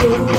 Oh.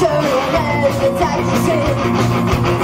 Turn around and take a